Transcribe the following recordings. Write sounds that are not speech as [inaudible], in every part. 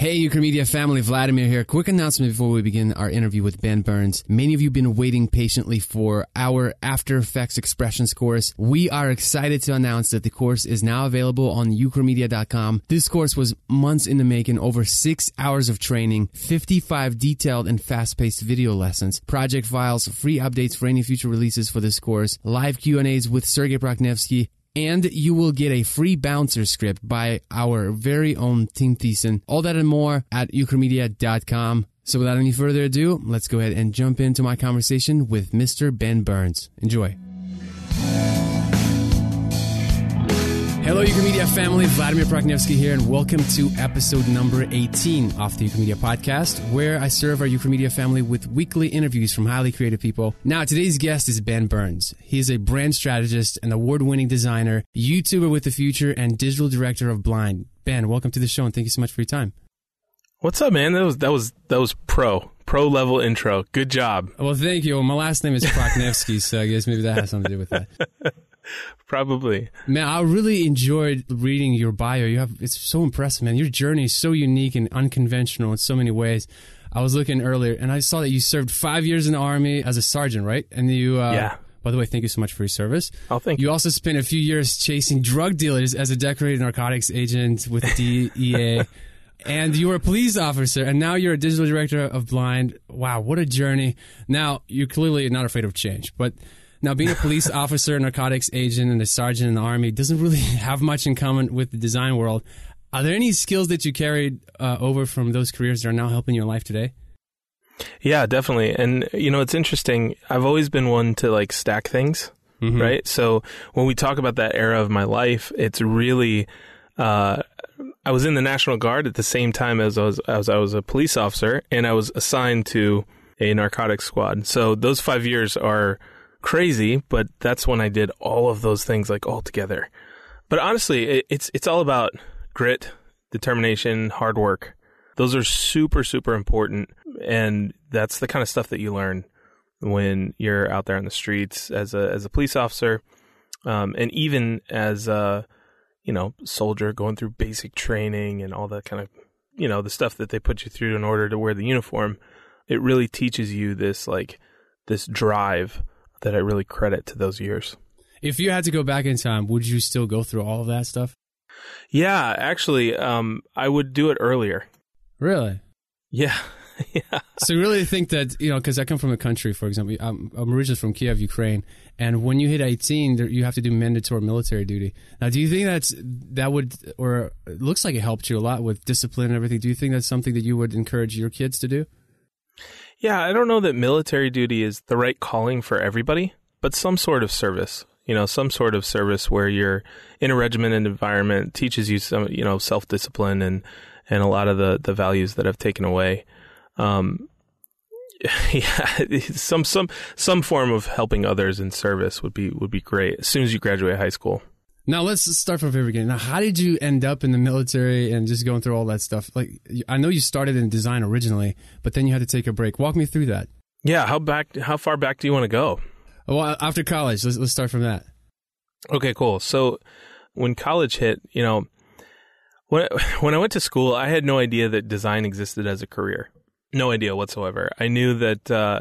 Hey, Ukramedia family, Vladimir here. Quick announcement before we begin our interview with Ben Burns. Many of you have been waiting patiently for our After Effects Expressions course. We are excited to announce that the course is now available on ukramedia.com. This course was months in the making, over six hours of training, 55 detailed and fast-paced video lessons, project files, free updates for any future releases for this course, live Q&As with Sergey Prakhnevsky, and you will get a free bouncer script by our very own Tim Thiessen. All that and more at ukramedia.com. So without any further ado, let's go ahead and jump into my conversation with Mr. Ben Burns. Enjoy. Hello, Ukramedia family. Vladimir Prakhnevsky here, and welcome to episode number 18 of the Ukramedia podcast, where I serve our Ukramedia family with weekly interviews from highly creative people. Now, today's guest is Ben Burns. He is a brand strategist, an award winning designer, YouTuber with the Futur, and digital director of Blind. Ben, welcome to the show, and thank you so much for your time. What's up, man? That was that was that was pro pro level intro. Good job. Well, thank you. Well, my last name is [laughs] Prakhnevsky, so I guess maybe that has something to do with that. [laughs] [laughs] Probably. Man, I really enjoyed reading your bio. You have it's so impressive, man. Your journey is so unique and unconventional in so many ways. I was looking earlier and I saw that you served five years in the army as a sergeant, right? And you, uh, Yeah. By the way, thank you so much for your service. Oh, thank You also spent a few years chasing drug dealers as a decorated narcotics agent with DEA. [laughs] and you were a police officer, and now you're a digital director of Blind. Wow, what a journey. Now, you're clearly not afraid of change, but now being a police [laughs] officer, narcotics agent, and a sergeant in the army doesn't really [laughs] have much in common with the design world. Are there any skills that you carried uh, over from those careers that are now helping you in life today? Yeah, definitely. And you know, it's interesting. I've always been one to like stack things, right? So when we talk about that era of my life, it's really uh, I was in the National Guard at the same time as I was as I was a police officer, and I was assigned to a narcotics squad. So those five years are crazy, but that's when I did all of those things like all together. But honestly, it, it's it's all about grit, determination, hard work. Those are super super important, and that's the kind of stuff that you learn when you're out there on the streets as a as a police officer, um, and even as a you know soldier going through basic training and all that kind of you know the stuff that they put you through in order to wear the uniform. It really teaches you this like this drive that I really credit to those years. If you had to go back in time, would you still go through all of that stuff? Yeah, actually, um, I would do it earlier. Really? Yeah, [laughs] yeah. So you really think that you know? Because I come from a country, for example, I'm, I'm originally from Kiev, Ukraine, and when you hit 18, there, you have to do mandatory military duty. Now, do you think that's that would, or it looks like it helped you a lot with discipline and everything? Do you think that's something that you would encourage your kids to do? Yeah, I don't know that military duty is the right calling for everybody, but some sort of service. You know, some sort of service where you're in a regimented environment teaches you some, you know, self discipline and and a lot of the the values that I've taken away. Um, [laughs] yeah, some some some form of helping others in service would be would be great as soon as you graduate high school. Now let's start from the very beginning. Now, how did you end up in the military and just going through all that stuff? Like, I know you started in design originally, but then you had to take a break. Walk me through that. Yeah, how back how far back do you want to go? Well, after college, let's let's start from that. Okay, cool. So when college hit, you know, when [laughs] when I went to school, I had no idea that design existed as a career. No idea whatsoever. I knew that uh,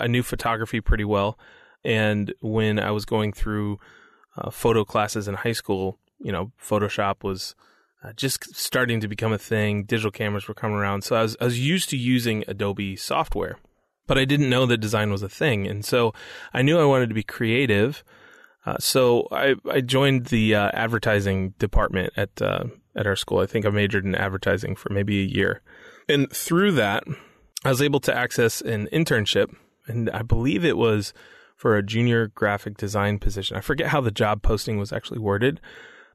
I knew photography pretty well, and when I was going through uh, photo classes in high school, you know, Photoshop was uh, just starting to become a thing. Digital cameras were coming around, so I was I was used to using Adobe software, but I didn't know that design was a thing, and so I knew I wanted to be creative. Uh, so I, I joined the uh, advertising department at uh, at our school. I think I majored in advertising for maybe a year, and through that, I was able to access an internship, and I believe it was for a junior graphic design position. I forget how the job posting was actually worded,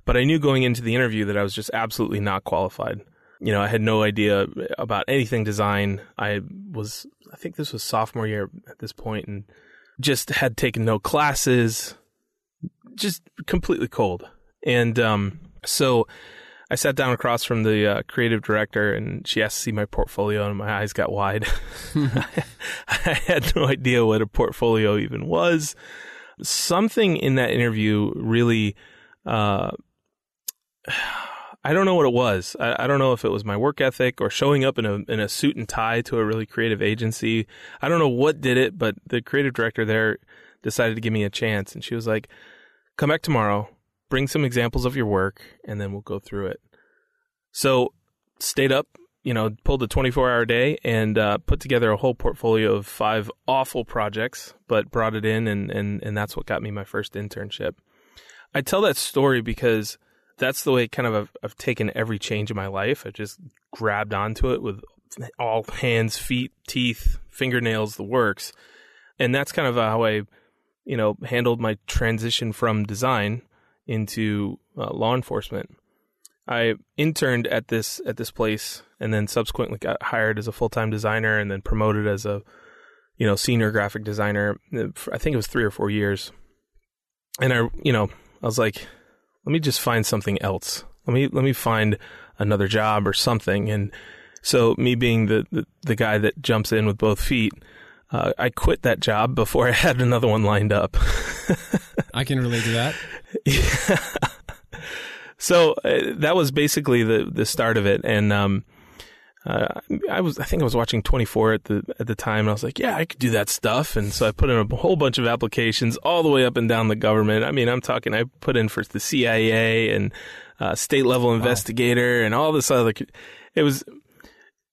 but I knew going into the interview that I was just absolutely not qualified. You know, I had no idea about anything design. I was, I think this was sophomore year at this point, and just had taken no classes, just completely cold. And um, so I sat down across from the uh, creative director, and she asked to see my portfolio, and my eyes got wide. [laughs] I had no idea what a portfolio even was. Something in that interview really, uh, [sighs] I don't know what it was. I, I, don't know if it was my work ethic or showing up in a in a suit and tie to a really creative agency. I don't know what did it, but the creative director there decided to give me a chance, and she was like, "Come back tomorrow, bring some examples of your work, and then we'll go through it." So stayed up, you know, pulled a 24 hour day and uh, put together a whole portfolio of five awful projects, but brought it in, and and and that's what got me my first internship. I tell that story because that's the way kind of I've, I've taken every change in my life. I just grabbed onto it with all hands, feet, teeth, fingernails, the works. And that's kind of how I, you know, handled my transition from design into uh, law enforcement. I interned at this at this place and then subsequently got hired as a full-time designer and then promoted as a you know senior graphic designer I think it was 3 or 4 years. And I you know, I was like let me just find something else. Let me let me find another job or something. And so, me being the the, the guy that jumps in with both feet, uh, I quit that job before [laughs] I had another one lined up. [laughs] I can relate to that. Yeah. [laughs] So uh, that was basically the the start of it, and um, uh, I was I think I was watching 24 at the at the time and I was like, yeah, I could do that stuff. And so I put in a whole bunch of applications all the way up and down the government. I mean, I'm talking I put in for the CIA and uh, state level investigator wow. and all this other it was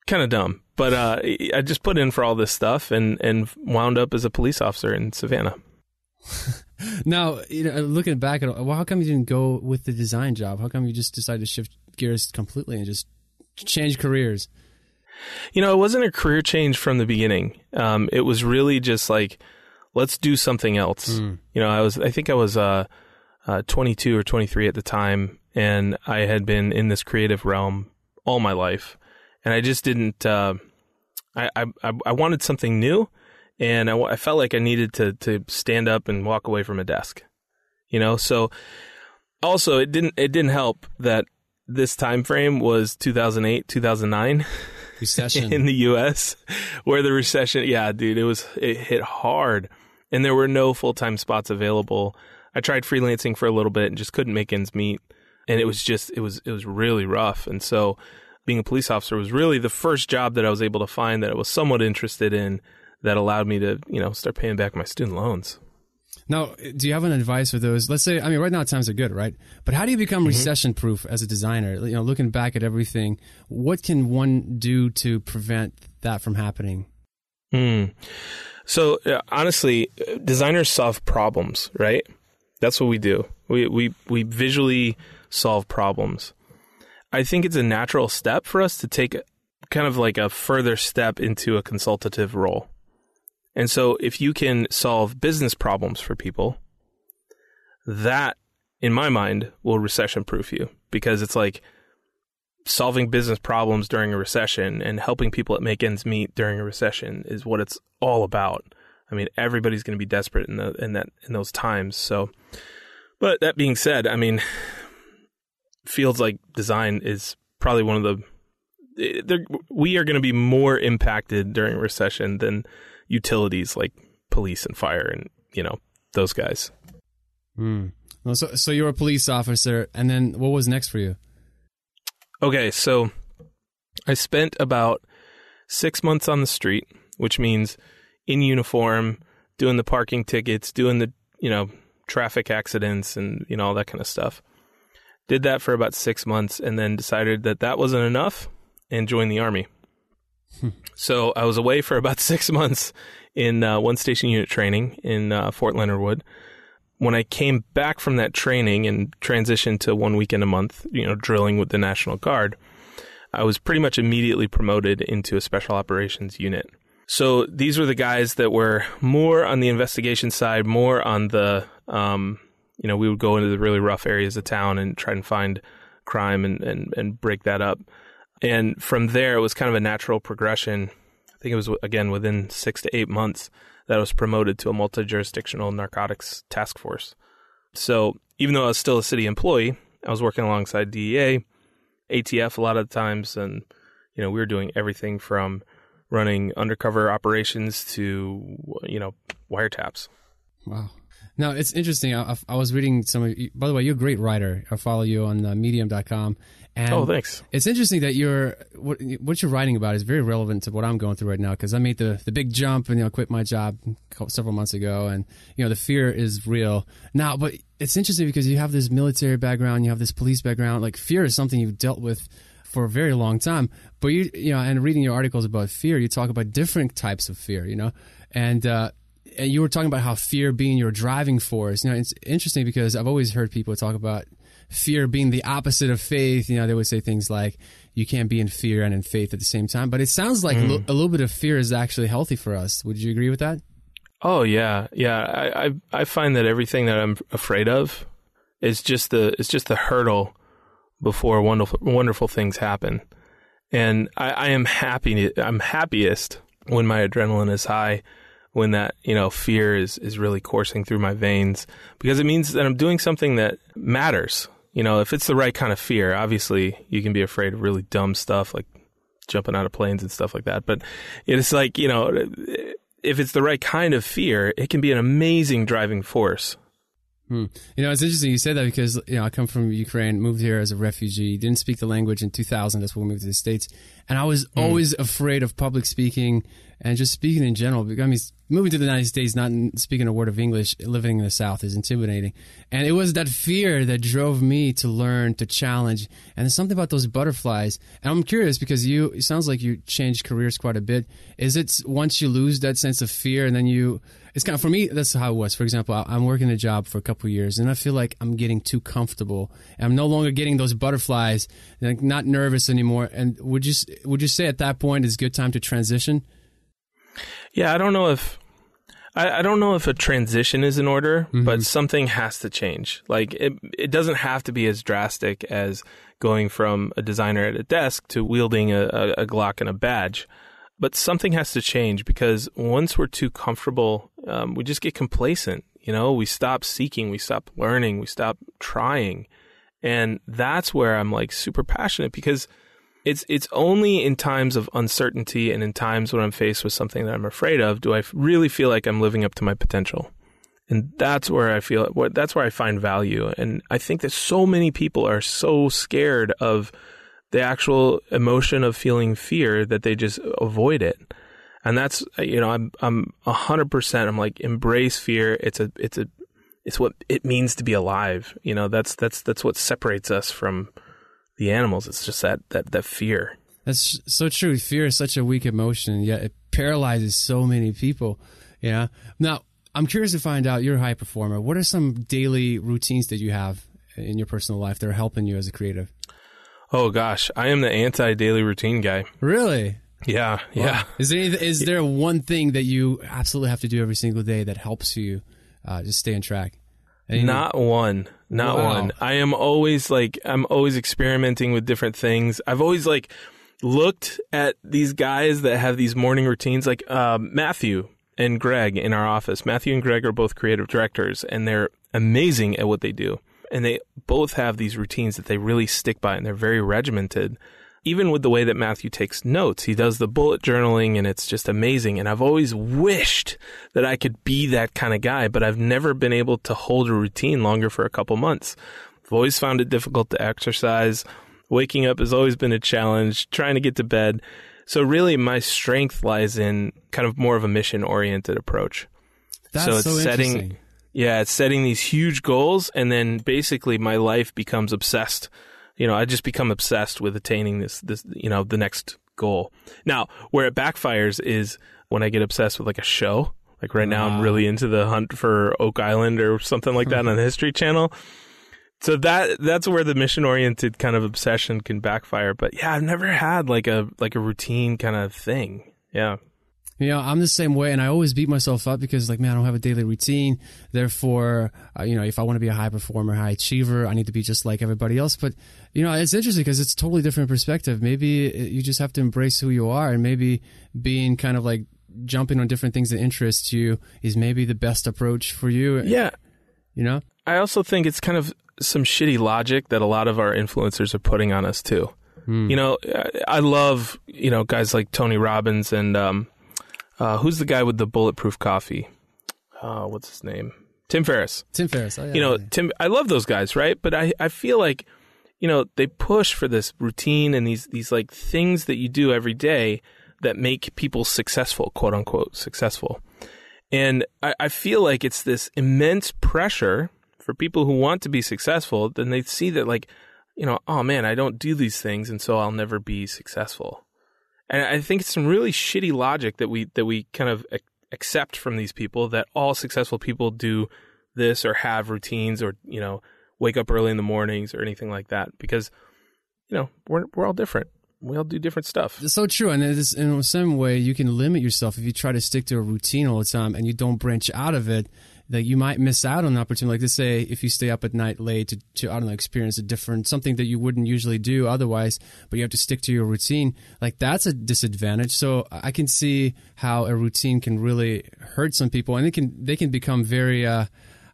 kind of dumb. But uh, I just put in for all this stuff and and wound up as a police officer in Savannah. [laughs] now, you know, looking back at well, how come you didn't go with the design job? How come you just decided to shift gears completely and just change careers? You know, it wasn't a career change from the beginning. Um, it was really just like, let's do something else. Mm. You know, I was, I think I was, uh, uh, 22 or 23 at the time, and I had been in this creative realm all my life, and I just didn't. Uh, I, I I wanted something new, and I, I felt like I needed to to stand up and walk away from a desk, you know. So also, it didn't it didn't help that this time frame was 2008 2009 recession. [laughs] In the US where the recession yeah dude it was it hit hard. And there were no full-time spots available. I tried freelancing for a little bit and just couldn't make ends meet. And it was just it was it was really rough. And so being a police officer was really the first job that I was able to find that I was somewhat interested in that allowed me to you know start paying back my student loans now, do you have an advice for those? Let's say, I mean, right now times are good, right? But how do you become mm-hmm. recession proof as a designer? You know, looking back at everything, what can one do to prevent that from happening? Hmm. So uh, honestly, designers solve problems, right? That's what we do. We we we visually solve problems. I think it's a natural step for us to take kind of like a further step into a consultative role. And so if you can solve business problems for people, that in my mind will recession proof you because it's like solving business problems during a recession and helping people make ends meet during a recession is what it's all about. I mean, everybody's going to be desperate in the in that in those times. So, but that being said, I mean, fields like design is probably one of the eh, we are going to be more impacted during recession than utilities like police and fire and you know those guys. Mm. Well, so so you're a police officer, and then what was next for you? Okay, so I spent about six months on the street, which means in uniform, doing the parking tickets, doing the you know traffic accidents, and you know all that kind of stuff. Did that for about six months, and then decided that that wasn't enough, and joined the army. So I was away for [laughs] about six months in uh, one station unit training in uh, Fort Leonard Wood. When I came back from that training and transitioned to one weekend a month, you know, drilling with the National Guard, I was pretty much immediately promoted into a special operations unit. So these were the guys that were more on the investigation side, more on the, um, you know, we would go into the really rough areas of town and try and find crime and, and, and break that up. And from there, it was kind of a natural progression. I think it was, again, within six to eight months that I was promoted to a multi jurisdictional narcotics task force. So even though I was still a city employee, I was working alongside DEA, ATF a lot of times, and you know we were doing everything from running undercover operations to you know wiretaps. Wow. Now it's interesting. I, I was reading some. Of, by the way, you're a great writer. I follow you on uh, Medium.com. And oh, thanks. It's interesting that you're what, what you're writing about is very relevant to what I'm going through right now because I made the the big jump and you know quit my job several months ago, and you know the fear is real now. But it's interesting because you have this military background, you have this police background. Like fear is something you've dealt with for a very long time. But you you know, and reading your articles about fear, you talk about different types of fear. You know, and uh, and you were talking about how fear being your driving force. You know, it's interesting because I've always heard people talk about fear being the opposite of faith. You know, they would say things like you can't be in fear and in faith at the same time. But it sounds like mm. a, l- a little bit of fear is actually healthy for us. Would you agree with that? Oh yeah, yeah. I, I I find that everything that I'm afraid of is just the it's just the hurdle before wonderful wonderful things happen. And I, I am happy. I'm happiest when my adrenaline is high, when that you know fear is is really coursing through my veins, because it means that I'm doing something that matters you know, if it's the right kind of fear, obviously you can be afraid of really dumb stuff like jumping out of planes and stuff like that. But it's like, you know, if it's the right kind of fear, it can be an amazing driving force. Hmm. You know, it's interesting you said that because, you know, I come from Ukraine, moved here as a refugee, didn't speak the language in 2000. That's when we moved to the States. And I was hmm. always afraid of public speaking and just speaking in general. I mean, moving to the United States, not speaking a word of English, living in the South is intimidating. And it was that fear that drove me to learn, to challenge. And there's something about those butterflies. And I'm curious because you, it sounds like you changed careers quite a bit. Is it once you lose that sense of fear and then you, it's kind of, for me, that's how it was. For example, I'm working a job for a couple years and I feel like I'm getting too comfortable. I'm no longer getting those butterflies, like not nervous anymore. And would you, would you say at that point it's a good time to transition? Yeah, I don't know if I, I, don't know if a transition is in order, mm-hmm. but something has to change. Like it, it doesn't have to be as drastic as going from a designer at a desk to wielding a, a, a Glock and a badge. But something has to change because once we're too comfortable, um, we just get complacent. You know, we stop seeking, we stop learning, we stop trying. And that's where I'm like super passionate because it's it's only in times of uncertainty and in times when I'm faced with something that I'm afraid of do I really feel like I'm living up to my potential. And that's where I feel that's where I find value. And I think that so many people are so scared of the actual emotion of feeling fear that they just avoid it. And that's you know I'm I'm a hundred percent. I'm like embrace fear. It's a it's a it's what it means to be alive. You know that's that's that's what separates us from the animals. It's just that that that fear. That's so true. Fear is such a weak emotion, yet it paralyzes so many people. Yeah. Now, I'm curious to find out you're a high performer. What are some daily routines that you have in your personal life that are helping you as a creative? Oh gosh, I am the anti daily routine guy. Really? Yeah, yeah. Is there is there one thing that you absolutely have to do every single day that helps you uh, just stay on track? Not one. Not wow. one. I am always like I'm always experimenting with different things. I've always like looked at these guys that have these morning routines like uh, Matthew and Greg in our office. Matthew and Greg are both creative directors and they're amazing at what they do. And they both have these routines that they really stick by and they're very regimented even with the way that Matthew takes notes, he does the bullet journaling and it's just amazing. And I've always wished that I could be that kind of guy, but I've never been able to hold a routine longer for a couple months. I've always found it difficult to exercise. Waking up has always been a challenge, trying to get to bed. So really my strength lies in kind of more of a mission oriented approach. That's so it's so setting yeah, it's setting these huge goals and then basically my life becomes obsessed you know, I just become obsessed with attaining this, this, you know, the next goal. Now, where it backfires is when I get obsessed with like a show. Like right now, I'm ah. really into the hunt for Oak Island or something like that on the History Channel. So that that's where the mission oriented kind of obsession can backfire. But yeah, I've never had like a like a routine kind of thing. Yeah. You know, I'm the same way, and I always beat myself up because, like, man, I don't have a daily routine. Therefore, uh, you know, if I want to be a high performer, high achiever, I need to be just like everybody else. But you know, it's interesting because it's totally different perspective. Maybe you just have to embrace who you are, and maybe being kind of like jumping on different things that interest you is maybe the best approach for you. Yeah, you know. I also think it's kind of some shitty logic that a lot of our influencers are putting on us too. Hmm. You know, I love you know guys like Tony Robbins and um, uh, who's the guy with the bulletproof coffee? Uh, what's his name? Tim Ferriss. Tim Ferriss. Oh, yeah, you know, yeah. Tim. I love those guys, right? But I, I feel like, you know, they push for this routine and these these like things that you do every day that make people successful, quote unquote, successful. And I, I feel like it's this immense pressure for people who want to be successful. Then they see that like, you know, oh man, I don't do these things, and so I'll never be successful. And I think it's some really shitty logic that we that we kind of accept from these people that all successful people do this or have routines or you know wake up early in the mornings or anything like that because you know we're we're all different. We all do different stuff. It's so true, and in some way, you can limit yourself if you try to stick to a routine all the time and you don't branch out of it. That you might miss out on an opportunity. Like, let's say, if you stay up at night late to, to I don't know, experience a different something that you wouldn't usually do otherwise, but you have to stick to your routine. Like, that's a disadvantage. So I can see how a routine can really hurt some people, and they can they can become very. Uh,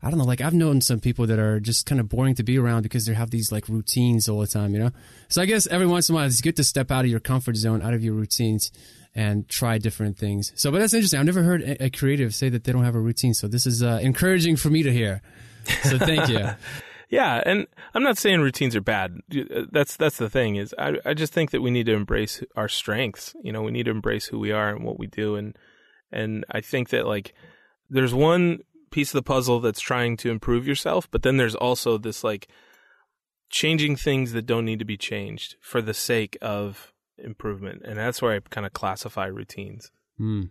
I don't know, like I've known some people that are just kind of boring to be around because they have these like routines all the time, you know? So I guess every once in a while it's good to step out of your comfort zone, out of your routines and try different things. So, but that's interesting. I've never heard a, creative say that they don't have a routine. So this is uh, encouraging for me to hear. So thank you. [laughs] Yeah, and I'm not saying routines are bad. That's that's the thing is I I just think that we need to embrace our strengths. You know, we need to embrace who we are and what we do and and I think that like there's one piece of the puzzle that's trying to improve yourself, but then there's also this like changing things that don't need to be changed for the sake of improvement. And that's where I kind of classify routines. Mm.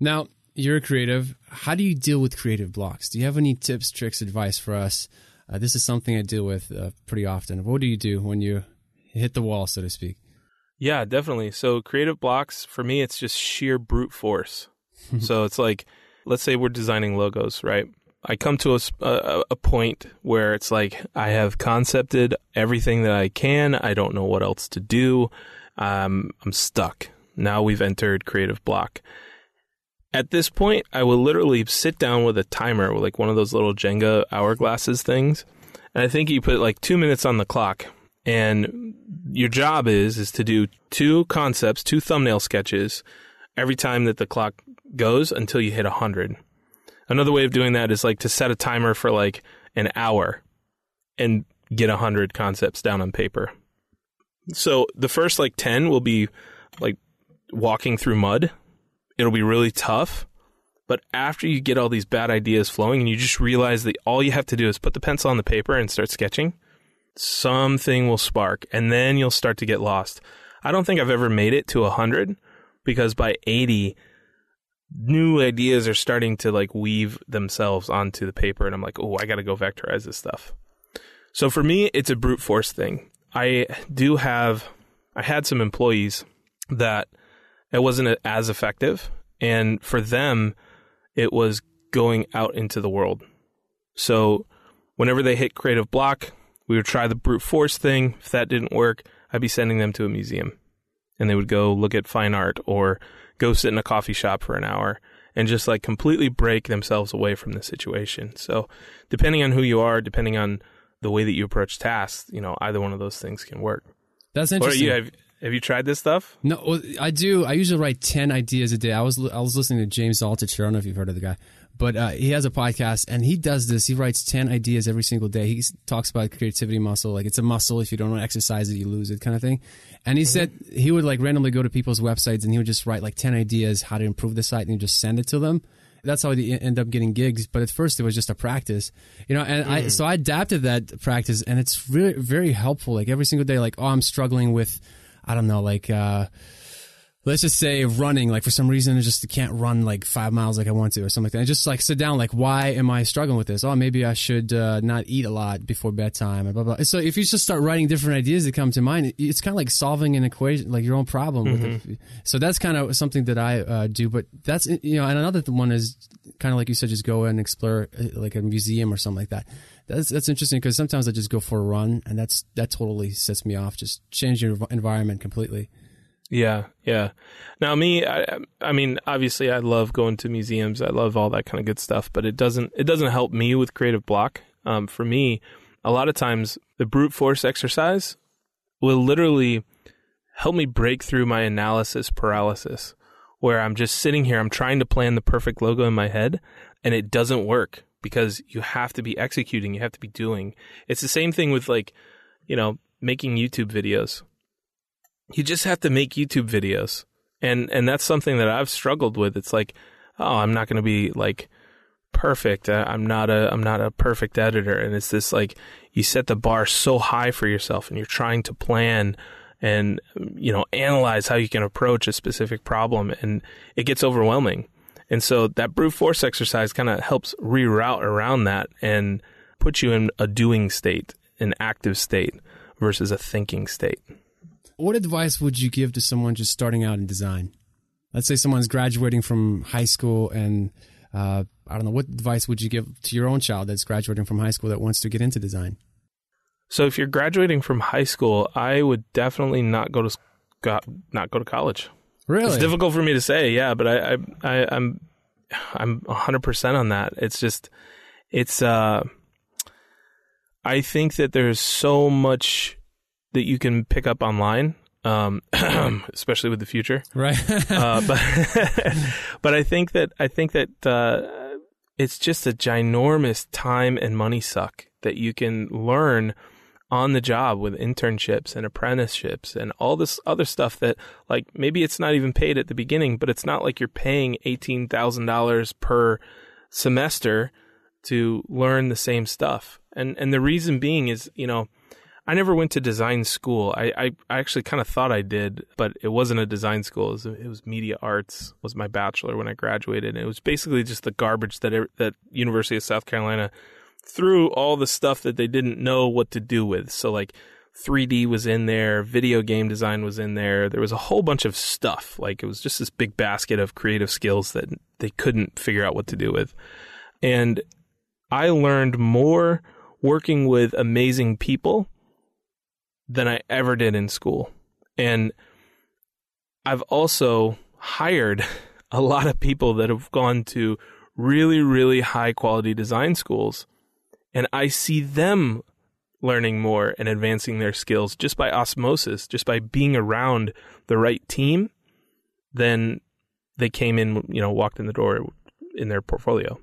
Now, you're a creative. How do you deal with creative blocks? Do you have any tips, tricks, advice for us? Uh, this is something I deal with uh, pretty often. What do you do when you hit the wall, so to speak? Yeah, definitely. So, creative blocks for me, it's just sheer brute force. [laughs] so, it's like, let's say we're designing logos, right? I come to a, a, a, point where it's like I have concepted everything that I can. I don't know what else to do. Um, I'm stuck. Now we've entered creative block. At this point, I will literally sit down with a timer, like one of those little Jenga hourglasses things, and I think you put like two minutes on the clock. And your job is is to do two concepts, two thumbnail sketches, every time that the clock goes until you hit 100. Another way of doing that is like to set a timer for like an hour and get 100 concepts down on paper. So the first like 10 will be like walking through mud. It'll be really tough. But after you get all these bad ideas flowing and you just realize that all you have to do is put the pencil on the paper and start sketching, something will spark and then you'll start to get lost. I don't think I've ever made it to 100 because by 80 new ideas are starting to like weave themselves onto the paper and I'm like, "Oh, I got to go vectorize this stuff." So for me, it's a brute force thing. I do have I had some employees that it wasn't as effective and for them it was going out into the world. So whenever they hit creative block, we would try the brute force thing. If that didn't work, I'd be sending them to a museum. And they would go look at fine art or go sit in a coffee shop for an hour and just like completely break themselves away from the situation. So, depending on who you are, depending on the way that you approach tasks, you know, either one of those things can work. That's interesting. you have have you tried this stuff? No, I do. I usually write ten ideas a day. I was I was listening to James Altucher. I don't know if you've heard of the guy, but uh, he has a podcast and he does this. He writes ten ideas every single day. He talks about creativity muscle, like it's a muscle. If you don't exercise it, you lose it, kind of thing. And he said he would like randomly go to people's websites and he would just write like ten ideas how to improve the site and just send it to them. That's how he end up getting gigs. But at first, it was just a practice, you know. And I so I adapted that practice, and it's really very helpful. Like every single day, like oh, I'm struggling with I don't know, like uh let's just say running, like for some reason I just can't run like five miles like I want to or something like that. I just like sit down, like why am I struggling with this? Oh, maybe I should uh, not eat a lot before bedtime and blah blah. So if you just start writing different ideas that come to mind, it's kind of like solving an equation, like your own problem. With it. So that's kind of something that I uh, do. But that's you know, and another one is kind of like you said, just go and explore uh, like a museum or something like that. That's that's interesting because sometimes I just go for a run, and that's that totally sets me off. Just change your env- environment completely. Yeah, yeah. Now me, I, I mean, obviously, I love going to museums. I love all that kind of good stuff, but it doesn't it doesn't help me with creative block. Um, for me, a lot of times the brute force exercise will literally help me break through my analysis paralysis, where I'm just sitting here, I'm trying to plan the perfect logo in my head, and it doesn't work because you have to be executing, you have to be doing. It's the same thing with like, you know, making YouTube videos. You just have to make YouTube videos. And and that's something that I've struggled with. It's like, oh, I'm not going to be like perfect. I'm not a I'm not a perfect editor and it's this like you set the bar so high for yourself and you're trying to plan and you know analyze how you can approach a specific problem and it gets overwhelming and so that brute force exercise kind of helps reroute around that and put you in a doing state an active state versus a thinking state what advice would you give to someone just starting out in design let's say someone's graduating from high school and uh, I don't know what advice would you give to your own child that's graduating from high school that wants to get into design so if you're graduating from high school, I would definitely not go to not go to college. Really, it's difficult for me to say, yeah, but I, I, I I'm I'm 100 percent on that. It's just it's uh, I think that there's so much that you can pick up online, um, [clears throat] especially with the Futur, right? uh, [laughs] but [laughs] but I think that I think that uh, it's just a ginormous time and money suck that you can learn on the job with internships and apprenticeships and all this other stuff that like maybe it's not even paid at the beginning, but it's not like you're paying $18,000 per semester to learn the same stuff. And and the reason being is, you know, I never went to design school. I, I, I actually kind of thought I did, but it wasn't a design school. It was, it was, media arts. Was my bachelor when I graduated. And it was basically just the garbage that that University of South Carolina threw all the stuff that they didn't know what to do with. So like 3D was in there, video game design was in there. There was a whole bunch of stuff. Like it was just this big basket of creative skills that they couldn't figure out what to do with. And I learned more working with amazing people than I ever did in school. And I've also hired [laughs] a lot of people that have gone to really, really high quality design schools and I see them learning more and advancing their skills just by osmosis, just by being around the right team, then they came in, you know, walked in the door in their portfolio.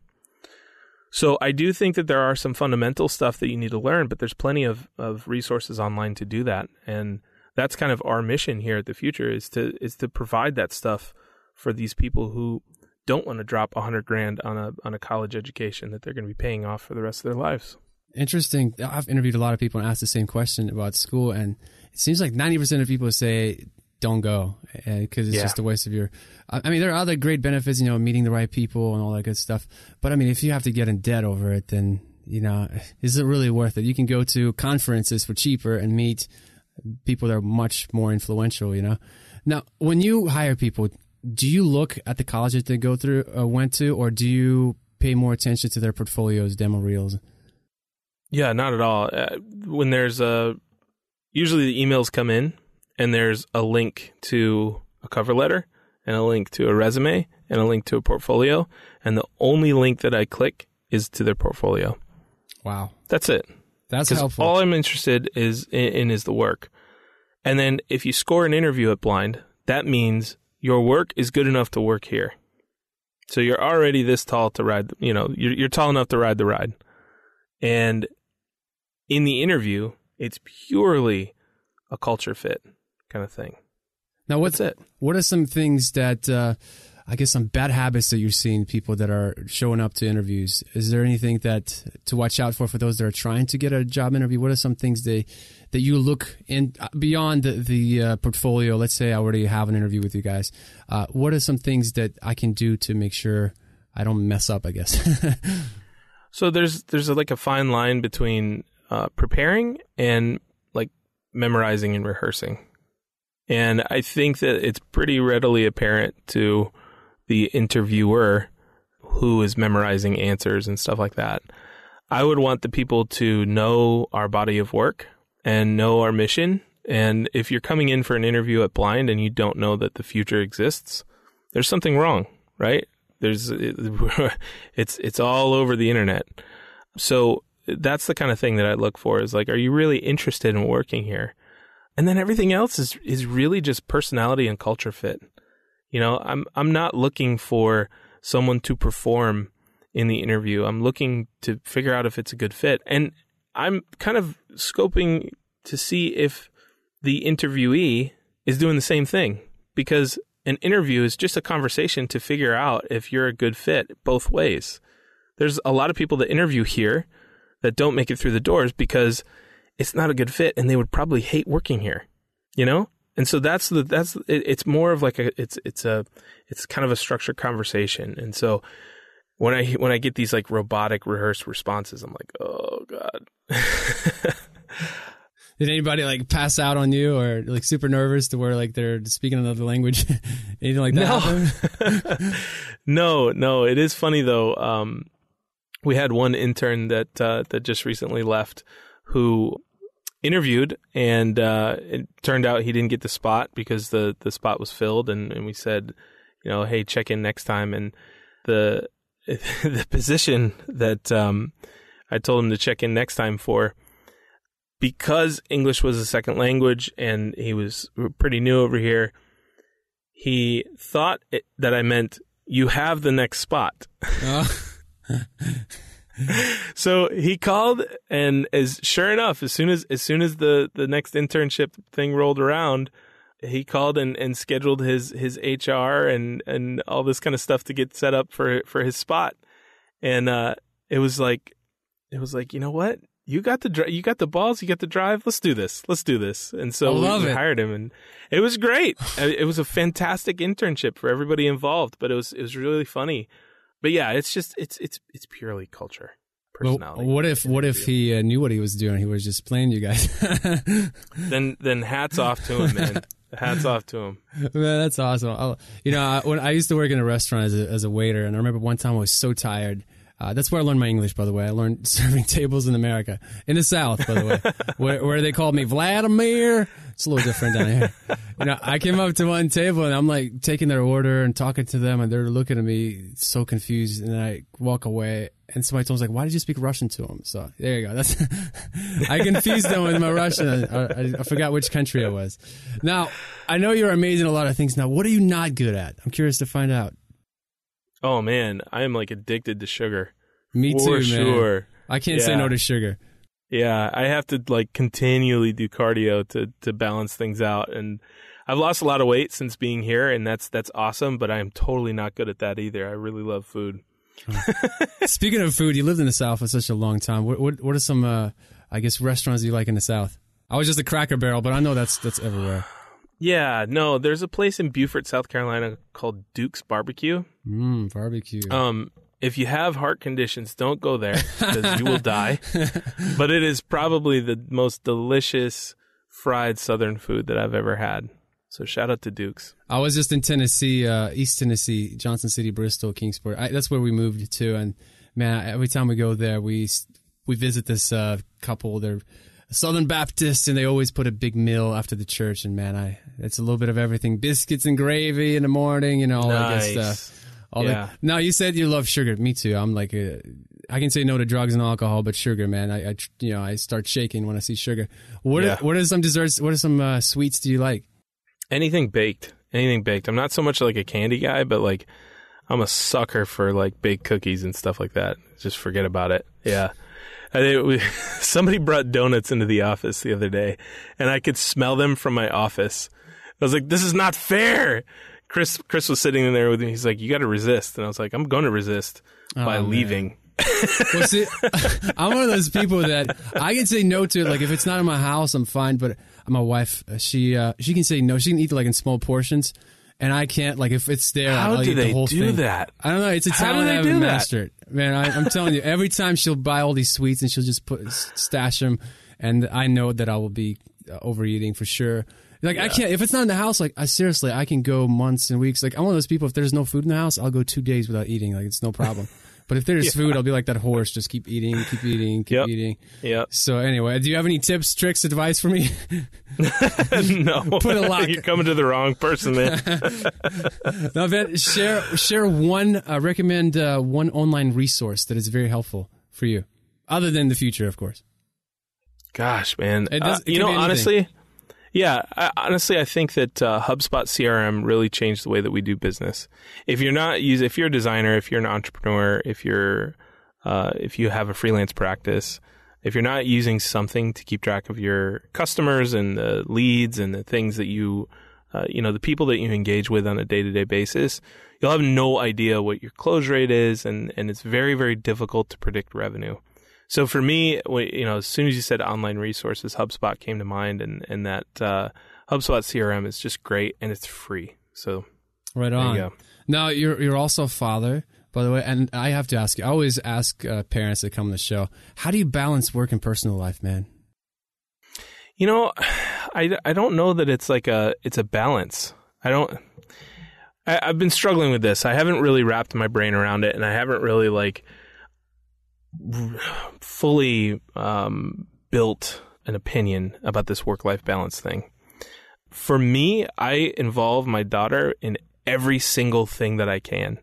So I do think that there are some fundamental stuff that you need to learn, but there's plenty of, of resources online to do that. And that's kind of our mission here at the Futur is to is to provide that stuff for these people who don't want to drop a hundred grand on a on a college education that they're going to be paying off for the rest of their lives. Interesting. I've interviewed a lot of people and asked the same question about school, and it seems like ninety percent of people say don't go because it's yeah. just a waste of your. I mean, there are other great benefits, you know, meeting the right people and all that good stuff. But I mean, if you have to get in debt over it, then you know, is it really worth it? You can go to conferences for cheaper and meet people that are much more influential. You know, now when you hire people, do you look at the colleges they go through uh, went to, or do you pay more attention to their portfolios, demo reels? Yeah, not at all. Uh, when there's a usually the emails come in and there's a link to a cover letter and a link to a resume and a link to a portfolio, and the only link that I click is to their portfolio. Wow, that's it. That's helpful. All I'm interested is in, in is the work, and then if you score an interview at Blind, that means your work is good enough to work here. So you're already this tall to ride, you know, you're, you're tall enough to ride the ride. And in the interview, it's purely a culture fit kind of thing. Now, what's it? What are some things that uh, I guess some bad habits that you're seeing people that are showing up to interviews. Is there anything that to watch out for for those that are trying to get a job interview? What are some things they that you look in beyond the, the uh, portfolio? Let's say I already have an interview with you guys. Uh, what are some things that I can do to make sure I don't mess up? I guess. [laughs] so there's there's a, like a fine line between uh, preparing and like memorizing and rehearsing. And I think that it's pretty readily apparent to the interviewer who is memorizing answers and stuff like that. I would want the people to know our body of work and know our mission. And if you're coming in for an interview at Blind and you don't know that the Futur exists, there's something wrong, right? There's [laughs] it's it's all over the internet. So that's the kind of thing that I look for is like, are you really interested in working here? And then everything else is is really just personality and culture fit. You know, I'm I'm not looking for someone to perform in the interview. I'm looking to figure out if it's a good fit. And I'm kind of scoping to see if the interviewee is doing the same thing because an interview is just a conversation to figure out if you're a good fit both ways. There's a lot of people that interview here that don't make it through the doors because it's not a good fit and they would probably hate working here, you know? And so that's the that's it, it's more of like a it's it's a it's kind of a structured conversation. And so when I when I get these like robotic rehearsed responses, I'm like, "Oh god." [laughs] Did anybody like pass out on you or like super nervous to where like they're speaking another language? [laughs] Anything like that? No. [laughs] no, no. It is funny though. Um, we had one intern that uh, that just recently left who interviewed and uh, it turned out he didn't get the spot because the the spot was filled and, and we said you know hey check in next time and the [laughs] the position that um, I told him to check in next time for because English was a second language and he was pretty new over here he thought it, that I meant you have the next spot. Oh. [laughs] [laughs] [laughs] so he called and as sure enough as soon as as soon as the the next internship thing rolled around he called and, and scheduled his his HR and and all this kind of stuff to get set up for for his spot. And uh it was like it was like you know what? You got the dri- you got the balls you got the drive let's do this let's do this. And so we, we hired him and it was great. [laughs] It was a fantastic internship for everybody involved but it was it was really funny but yeah, it's just it's it's it's purely culture. Personality. Well, what if what if he uh, knew what he was doing? He was just playing you guys. [laughs] then then hats off to him, man. [laughs] Hats off to him. Man, that's awesome. I'll, you know, I, when I used to work in a restaurant as a, as a waiter, and I remember one time I was so tired. Uh, that's where I learned my English, by the way. I learned [laughs] serving tables in America, in the South, by the way, [laughs] where, where they called me Vladimir. It's a little different down here. You know, I came up to one table and I'm like taking their order and talking to them, and they're looking at me so confused. And then I walk away, and somebody told me like, "Why did you speak Russian to them?" So there you go. That's [laughs] I confused them with my Russian. I, I, I forgot which country I was. Now I know you're amazing at a lot of things. Now, what are you not good at? I'm curious to find out. Oh man, I am like addicted to sugar. Me For too, sure. Man. I can't yeah. say no to sugar. Yeah, I have to like continually do cardio to to balance things out and I've lost a lot of weight since being here and that's that's awesome, but I am totally not good at that either. I really love food. [laughs] Speaking of food, you lived in the South for such a long time. What what, what are some uh, I guess restaurants you like in the South? I was just a Cracker Barrel, but I know that's that's everywhere. Yeah, no, there's a place in Beaufort, South Carolina called Duke's Barbecue. Mmm, barbecue. Um, if you have heart conditions, don't go there because you will die. [laughs] But it is probably the most delicious fried Southern food that I've ever had. So shout out to Duke's. I was just in Tennessee, uh, East Tennessee, Johnson City, Bristol, Kingsport. I, that's where we moved to, and man, every time we go there, we we visit this uh, couple. They're Southern Baptist, and they always put a big meal after the church. And man, I it's a little bit of everything: biscuits and gravy in the morning, you know, all nice. that good stuff. All yeah. That. Now you said you love sugar. Me too. I'm like, a, I can say no to drugs and alcohol, but sugar, man, I, I you know, I start shaking when I see sugar. What yeah. are, what are some desserts? What are some uh, sweets do you like? Anything baked. Anything baked. I'm not so much like a candy guy, but like I'm a sucker for like baked cookies and stuff like that. Just forget about it. Yeah. [laughs] Somebody brought donuts into the office the other day, and I could smell them from my office. I was like, "This is not fair." Chris Chris was sitting in there with me. He's like, "You got to resist," and I was like, "I'm going to resist oh, by man. leaving." [laughs] well, see, [laughs] I'm one of those people that I can say no to it. Like if it's not in my house, I'm fine. But my wife, uh, she uh, she can say no. She can eat like in small portions and I can't like if it's there. How I'll do eat they the whole do thing. that? I don't know. It's a talent I haven't mastered. Man, I, am telling you, every time she'll buy all these sweets and she'll just put stash them, and I know that I will be uh, overeating for sure. Like yeah. I can't if it's not in the house. Like I seriously, I can go months and weeks. Like I'm one of those people. If there's no food in the house, I'll go two days without eating. Like it's no problem. But if there's yeah. food, I'll be like that horse, just keep eating, keep eating, keep yep. eating. Yeah. So anyway, do you have any tips, tricks, advice for me? [laughs] no. [laughs] Put a lock. You're coming to the wrong person, man. [laughs] now, Ben, share share one uh, recommend uh, one online resource that is very helpful for you, other than the Futur, of course. Gosh, man. Does, uh, you know, honestly, Yeah, I, honestly, I think that uh, HubSpot CRM really changed the way that we do business. If you're not use, if you're a designer, if you're an entrepreneur, if you're, uh, if you have a freelance practice, if you're not using something to keep track of your customers and the leads and the things that you, uh, you know, the people that you engage with on a day to day basis, you'll have no idea what your close rate is, and and it's very very difficult to predict revenue. So for me, you know, as soon as you said online resources, HubSpot came to mind, and and that uh, HubSpot CRM is just great and it's free. So right on. You now you're you're also a father, by the way, and I have to ask you. I always ask uh, parents that come to the show, how do you balance work and personal life, man? You know, [sighs] I, I don't know that it's like a it's a balance. I don't. I, I've been struggling with this. I haven't really wrapped my brain around it, and I haven't really like fully um, built an opinion about this work life balance thing. For me, I involve my daughter in every single thing that I can.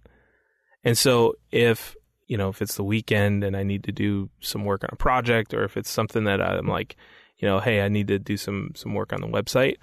And so if, you know, if it's the weekend and I need to do some work on a project or if it's something that I'm like, you know, hey, I need to do some some work on the website,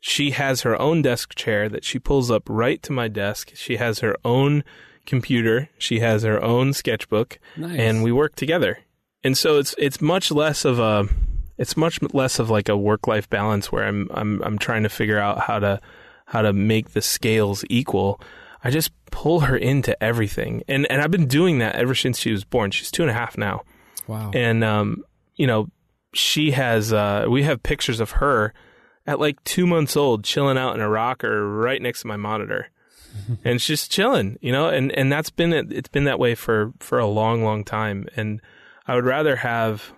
she has her own desk chair that she pulls up right to my desk. She has her own computer. She has her own sketchbook, nice. and we work together. And so it's it's much less of a it's much less of like a work life balance where I'm I'm I'm trying to figure out how to how to make the scales equal. I just pull her into everything, and and I've been doing that ever since she was born. She's two and a half now. Wow. And um, you know, she has uh, we have pictures of her at like two months old, chilling out in a rocker right next to my monitor [laughs] and just chilling, you know, and, and that's been, it's been that way for, for a long, long time. And I would rather have,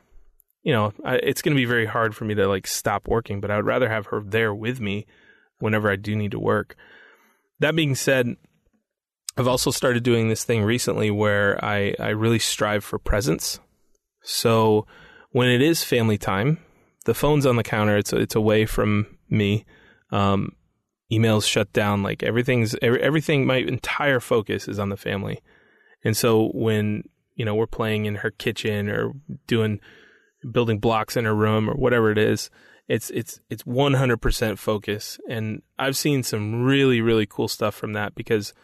you know, I, it's going to be very hard for me to like stop working, but I would rather have her there with me whenever I do need to work. That being said, I've also started doing this thing recently where I, I really strive for presence. So when it is family time, the phone's on the counter. It's it's away from me. Um, emails shut down. Like everything's everything. My entire focus is on the family, and so when you know we're playing in her kitchen or doing building blocks in her room or whatever it is, it's it's it's 100% focus. And I've seen some really really cool stuff from that because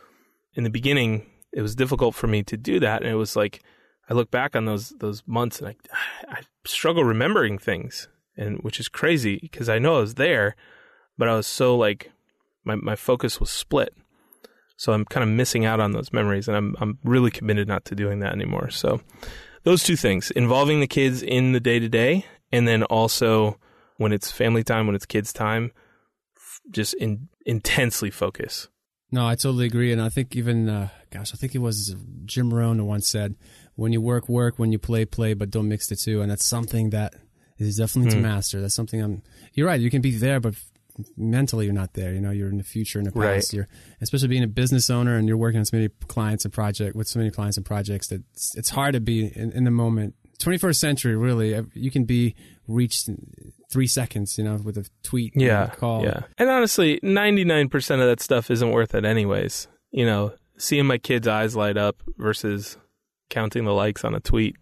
in the beginning it was difficult for me to do that, and it was like I look back on those those months and I I struggle remembering things, and which is crazy because I know I was there, but I was so like my, my focus was split. So I'm kind of missing out on those memories and I'm I'm really committed not to doing that anymore. So those two things, involving the kids in the day to day and then also when it's family time, when it's kids time, just in, intensely focus. No, I totally agree, and I think even, uh, gosh, I think it was Jim Rohn who once said, "When you work, work. When you play, play. But don't mix the two. And that's something that is definitely mm. to hmm. master. That's something I'm. You're right. You can be there, but mentally you're not there. You know, you're in the future in the past. Right. You're especially being a business owner and you're working on so many clients and project with so many clients and projects that it's, it's hard to be in, in, the moment. 21st century, really, you can be reached in three seconds. You know, with a tweet, yeah, a call, yeah. And honestly, 99% of that stuff isn't worth it, anyways. You know, seeing my kids' eyes light up versus counting the likes on a tweet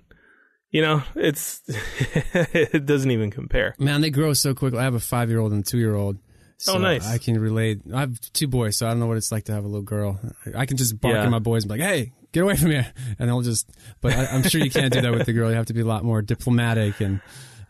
you know, it's [laughs] it doesn't even compare. Man, they grow so quickly. I have a five year old and a two year old. Oh, so oh, nice. I can relate. I have two boys, so I don't know what it's like to have a little girl. I can just bark yeah. at my boys and be like, "Hey, get away from here," and they'll just. But I, am sure you can't do that with the girl. You have to be a lot more diplomatic and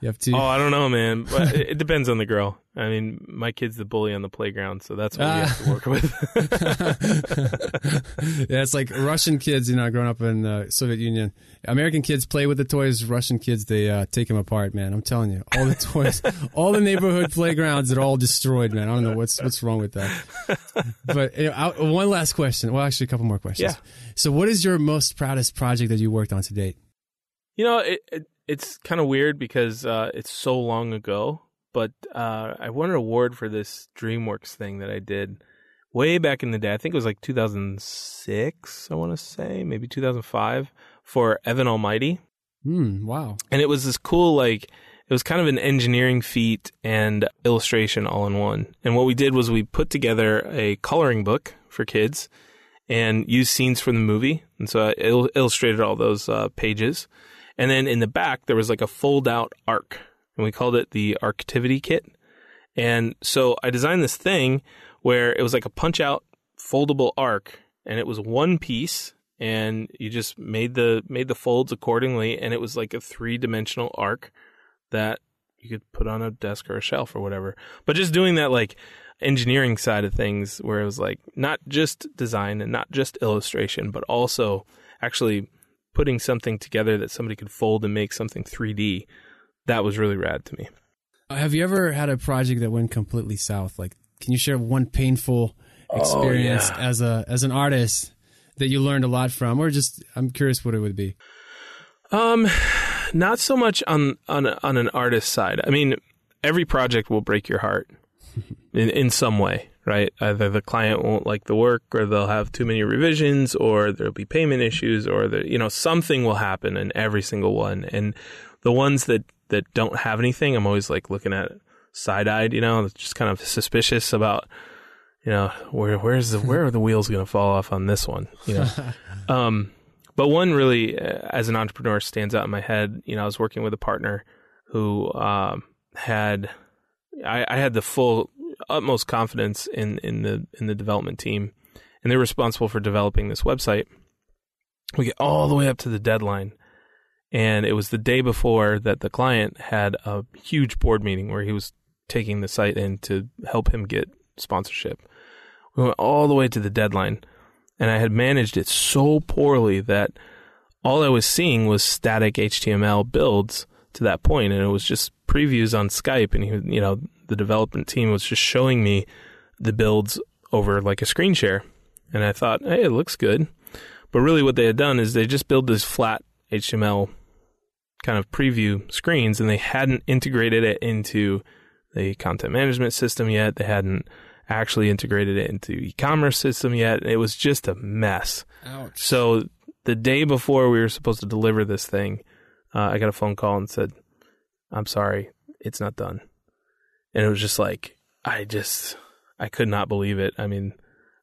you have to. Oh, I don't know, man. But it depends on the girl. I mean, my kid's the bully on the playground, so that's what uh, we have to work with. [laughs] yeah, it's like Russian kids, you know, growing up in the Soviet Union. American kids play with the toys. Russian kids, they uh, take them apart, man. I'm telling you, all the toys, [laughs] all the neighborhood playgrounds, they're all destroyed, man. I don't know what's what's wrong with that. [laughs] But you know, I, one last question. Well, actually, a couple more questions. Yeah. So, what is your most proudest project that you worked on to date? You know, it, it it's kind of weird because uh, it's so long ago, but uh, I won an award for this DreamWorks thing that I did way back in the day. I think it was like 2006, I want to say, maybe 2005 for Evan Almighty. Mm, wow. And it was this cool, like, it was kind of an engineering feat and illustration all in one. And what we did was we put together a coloring book for kids and used scenes from the movie. And so I il- illustrated all those uh, pages. And then in the back, there was like a fold out ark, and we called it the Arctivity Kit. And so I designed this thing where it was like a punch out foldable ark and it was one piece and you just made the made the folds accordingly and it was like a three-dimensional ark that you could put on a desk or a shelf or whatever. But just doing that like engineering side of things where it was like not just design and not just illustration but also actually putting something together that somebody could fold and make something 3D. That was really rad to me. Have you ever had a project that went completely south? Like, can you share one painful experience Oh, yeah. as a as an artist that you learned a lot from, or just I'm curious what it would be. Um, not so much on on on an artist side. I mean, every project will break your heart [laughs] in in some way, right? Either the client won't like the work, or they'll have too many revisions, or there'll be payment issues, or the you know something will happen in every single one. And the ones that that don't have anything, I'm always like looking at side eyed, you know, just kind of suspicious about. You know where where's the where are the wheels going to fall off on this one? You know, [laughs] um, but one really, uh, as an entrepreneur, stands out in my head. You know, I was working with a partner who um, had, I, I had the full, utmost confidence in in the in the development team, and they're responsible for developing this website. We get all the way up to the deadline, and it was the day before that the client had a huge board meeting where he was taking the site in to help him get sponsorship. We went all the way to the deadline. And I had managed it so poorly that all I was seeing was static HTML builds to that point, and it was just previews on Skype, and he, you know, the development team was just showing me the builds over like a screen share, and I thought, hey, it looks good, but really what they had done is they just built this flat HTML kind of preview screens, and they hadn't integrated it into the content management system yet. They hadn't actually integrated it into e-commerce system yet. It was just a mess. Ouch. So the day before we were supposed to deliver this thing, uh, I got a phone call and said, "I'm sorry, it's not done." And it was just like I just I could not believe it. I mean,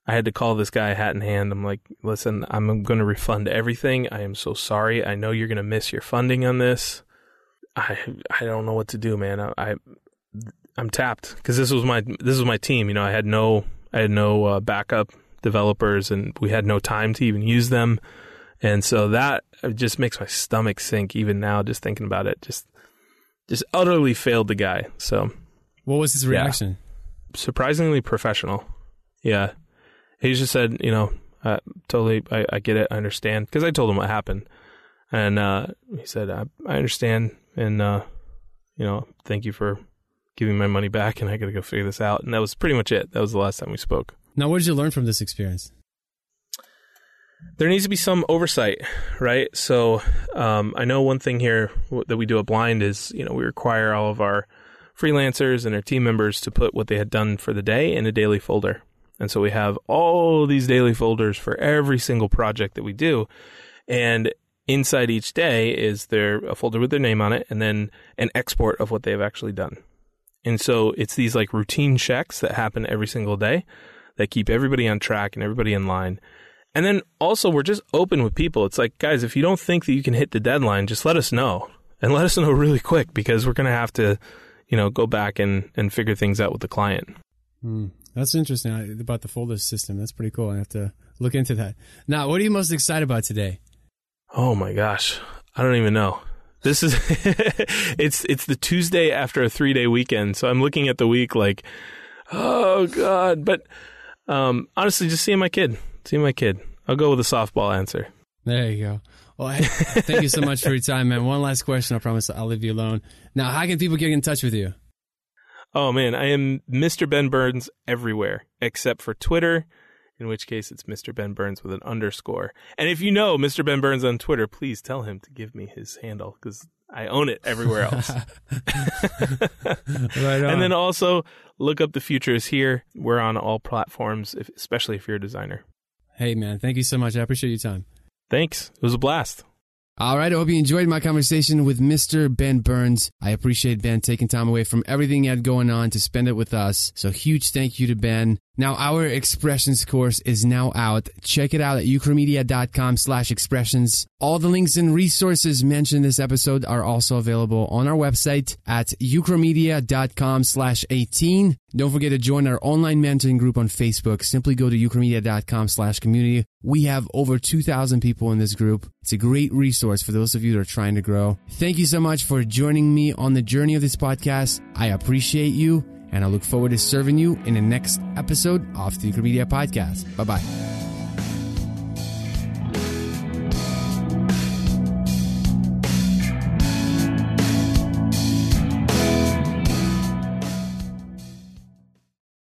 I had to call this guy hat in hand. I'm like, "Listen, I'm going to refund everything. I am so sorry. I know you're going to miss your funding on this. I I don't know what to do, man. I, I I'm tapped because this was my this was my team. You know, I had no I had no uh, backup developers, and we had no time to even use them. And so that just makes my stomach sink even now, just thinking about it. Just just utterly failed the guy. So What was his Yeah. reaction? surprisingly professional. Yeah, he just said, you know, uh, totally, I, I get it, I understand, because I told him what happened, and uh, he said, I, I understand, and uh, you know, thank you for giving my money back, and I got to go figure this out, and that was pretty much it. That was the last time we spoke. Now, what did you learn from this experience? there needs to be some oversight, right? So um, I know one thing here that we do at Blind is you know we require all of our freelancers and our team members to put what they had done for the day in a daily folder, and so we have all these daily folders for every single project that we do, and inside each day is there a folder with their name on it, and then an export of what they've actually done. And so it's these like routine checks that happen every single day that keep everybody on track and everybody in line. And then also, we're just open with people. It's like, guys, if you don't think that you can hit the deadline, just let us know and let us know really quick because we're going to have to, you know, go back and, and figure things out with the client. Hmm. That's interesting I- about the folder system. That's pretty cool. I have to look into that. Now, what are you most excited about today? Oh my gosh. I don't even know. This is, [laughs] it's, it's the Tuesday after a three day weekend. So I'm looking at the week like, oh God. But, um, honestly, just seeing my kid, seeing my kid. I'll go with a softball answer. There you go. Well, hey, thank you so much for your time, man. One last question. I promise I'll leave you alone. Now, how can people get in touch with you? Oh man, I am Mr. Ben Burns everywhere except for Twitter, in which case it's Mr. Ben Burns with an underscore. And if you know Mr. Ben Burns on Twitter, please tell him to give me his handle because I own it everywhere else. [laughs] [laughs] Right on. and then also look up The Futur is Here. We're on all platforms, especially if you're a designer. hey, man, thank you so much. I appreciate your time. Thanks. It was a blast. All right. I hope you enjoyed my conversation with Mr. Ben Burns. I appreciate Ben taking time away from everything he had going on to spend it with us. So huge thank you to Ben. Now, our expressions course is now out. Check it out at euchromedia.com slash expressions. All the links and resources mentioned in this episode are also available on our website at euchromedia.com slash 18. Don't forget to join our online mentoring group on Facebook. Simply go to euchromedia.com slash community. We have over 2,000 people in this group. It's a great resource for those of you that are trying to grow. Thank you so much for joining me on the journey of this podcast. I appreciate you and I look forward to serving you in the next episode of the Euchromedia Podcast. Bye bye.